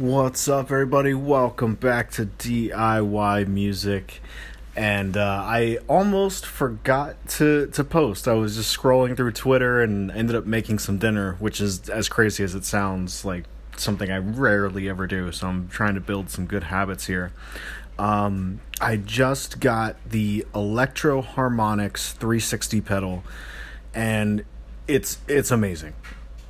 What's up, everybody? Welcome back to DIY Music. And uh, I almost forgot to, to post. I was just scrolling through Twitter and ended up making some dinner, which is as crazy as it sounds like something I rarely ever do. So I'm trying to build some good habits here. Um, I just got the Electro Harmonix 360 pedal, and it's it's amazing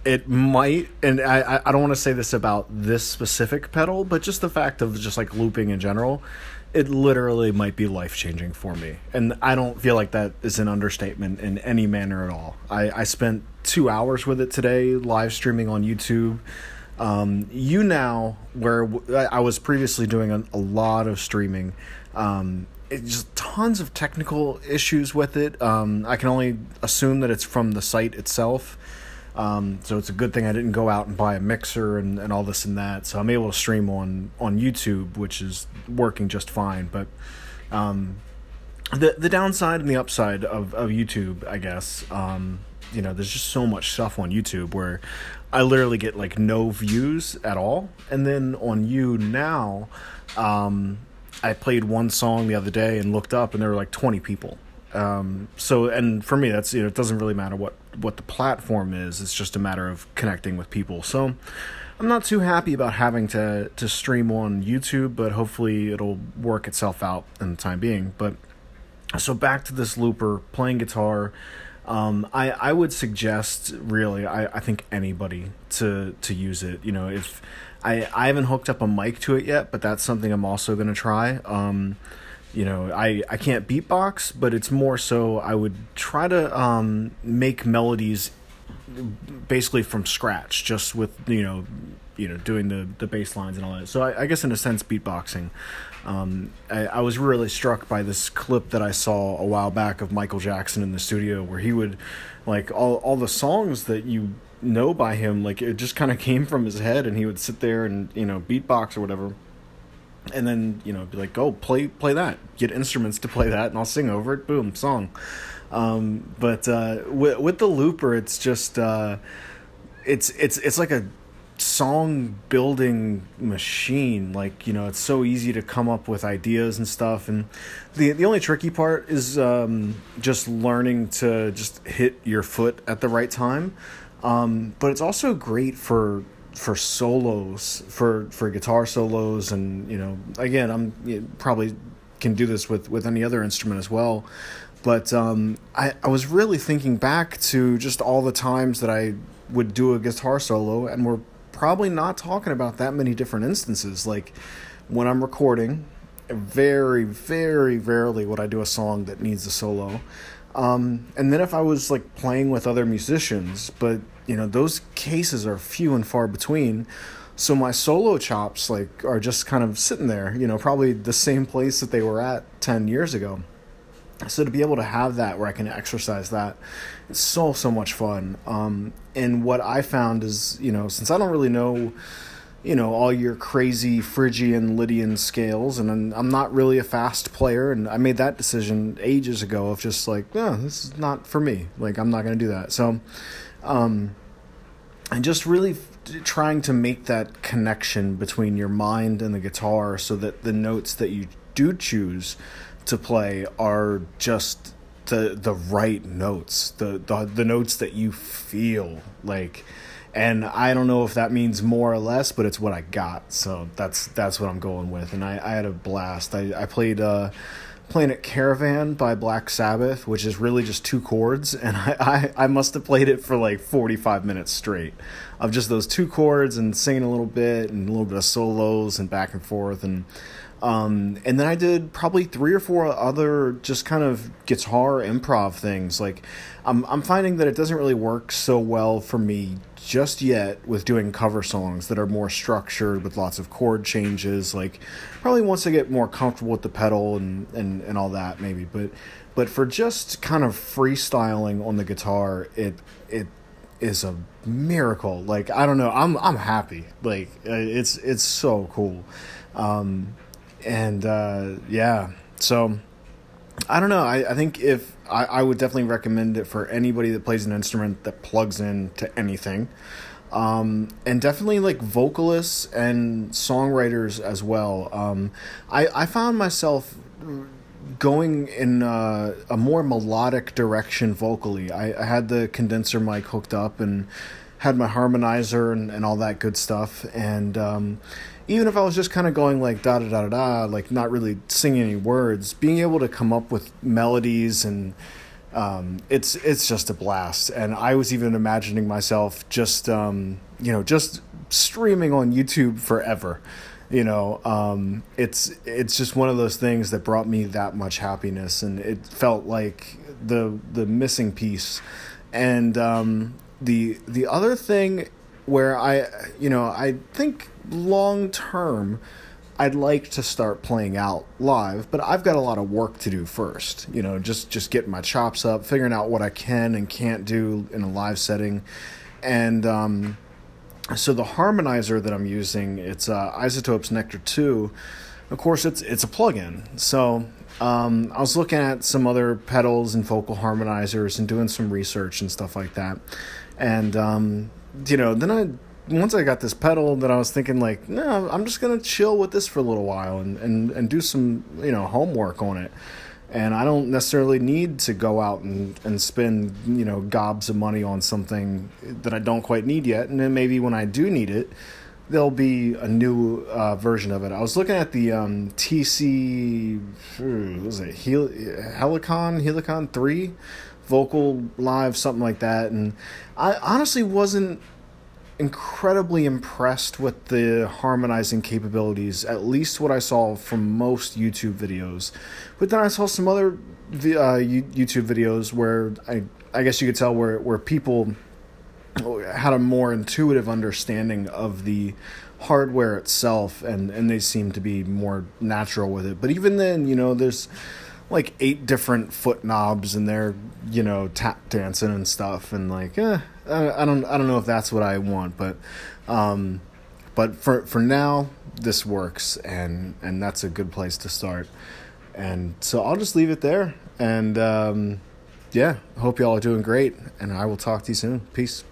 it might and i i don't want to say this about this specific pedal but just the fact of just like looping in general it literally might be life changing for me. And i don't feel like that is an understatement in any manner at all. I i spent two hours with it today live streaming on youtube. Um, YouNow where i was previously doing a, a lot of streaming um, it just tons of technical issues with it. Um, i can only assume that it's from the site itself um, so it's a good thing I didn't go out and buy a mixer and, and all this and that. So I'm able to stream on on YouTube, which is working just fine. But um, the the downside and the upside of, of YouTube, I guess, um, you know, there's just so much stuff on YouTube where I literally get like no views at all. And then on YouNow, um, I played one song the other day and looked up and there were like 20 people. Um, so and for me that's you know it doesn't really matter what what the platform is. It's just a matter of connecting with people. So i'm not too happy about having to to stream on youtube but hopefully it'll work itself out in the time being. But so back to this looper playing guitar um, I, I would suggest really I, I think anybody to to use it. You know if I, I haven't hooked up a mic to it yet but that's something I'm also gonna try. Um, you know i i can't beatbox but it's more so i would try to um make melodies basically from scratch just with you know you know doing the the bass lines and all that. So i, I guess in a sense beatboxing. Um, I, I was really struck by this clip that i saw a while back of michael jackson in the studio where he would like all all the songs that you know by him like it just kind of came from his head and he would sit there and you know beatbox or whatever and then you know be like go play play that. Get instruments to play that and i'll sing over it. Boom song. Um, but uh, with, with the looper it's just uh, it's it's it's like a song building machine. Like you know it's so easy to come up with ideas and stuff. And the the only tricky part is um, just learning to just hit your foot at the right time. Um, but it's also great for for solos for for guitar solos and you know again i'm you probably can do this with with any other instrument as well but um, I, I was really thinking back to just all the times that I would do a guitar solo, and we're probably not talking about that many different instances. Like when I'm recording, very, very rarely would I do a song that needs a solo. Um, and then if I was like playing with other musicians, but you know those cases are few and far between. So my solo chops like are just kind of sitting there, you know, probably the same place that they were at ten years ago. So to be able to have that where I can exercise that, it's so so much fun. Um, and what I found is, you know, since I don't really know you know all your crazy phrygian lydian scales and I'm, not really a fast player and i made that decision ages ago of just like no this is not for me. Like i'm not to do that. So um and just really trying to make that connection between your mind and the guitar so that the notes that you do choose to play are just the the right notes the the, the notes that you feel like and I don't know if that means more or less, but it's what I got. So that's that's what I'm going with. And I, I had a blast. I I played uh, Planet Caravan by Black Sabbath, which is really just two chords, and I, I I must have played it for like 45 minutes straight of just those two chords and singing a little bit and a little bit of solos and back and forth and. Um, and then I did probably three or four other just kind of guitar improv things. Like, I'm I'm finding that it doesn't really work so well for me just yet with doing cover songs that are more structured with lots of chord changes. Like, probably once I get more comfortable with the pedal and and and all that, maybe. But but for just kind of freestyling on the guitar, it it is a miracle. Like I don't know, I'm I'm happy. Like uh, it's it's so cool. Um, and uh, yeah, so I don't know. I, I think if I, I would definitely recommend it for anybody that plays an instrument that plugs in to anything. um, and definitely like vocalists and songwriters as well. Um, I I found myself going in uh, a more melodic direction vocally. I, I had the condenser mic hooked up and had my harmonizer and, and all that good stuff. And um, even if I was just kind of going like da da da da da, like not really singing any words, being able to come up with melodies and um, it's it's just a blast. And I was even imagining myself just um, you know just streaming on YouTube forever. You know, um, it's it's just one of those things that brought me that much happiness, and it felt like the the missing piece. And um, the the other thing where I you know I think long term I'd like to start playing out live, but I've got a lot of work to do first. You know, just just getting my chops up, figuring out what I can and can't do in a live setting, and um, so the harmonizer that I'm using it's uh, iZotope's Nectar Two. Of course, it's it's a plugin. So um, I was looking at some other pedals and vocal harmonizers and doing some research and stuff like that, and um, you know then I once I got this pedal, then I was thinking like, no, I'm just gonna chill with this for a little while and and and do some you know homework on it. And I don't necessarily need to go out and, and spend, you know, gobs of money on something that I don't quite need yet. And then maybe when I do need it, there'll be a new uh, version of it. I was looking at the um, TC, what was it Hel- Helicon Helicon three, vocal live something like that, and I honestly wasn't incredibly impressed with the harmonizing capabilities, at least what I saw from most YouTube videos. But then I saw some other uh, YouTube videos where I, I guess you could tell where, where people had a more intuitive understanding of the hardware itself and, and they seem to be more natural with it. But even then, you know, there's like eight different foot knobs and they're you know tap dancing and stuff and like eh, I, don't I don't know if that's what I want but um but for for now this works and and that's a good place to start. And so I'll just leave it there and um yeah hope y'all are doing great and I will talk to you soon. Peace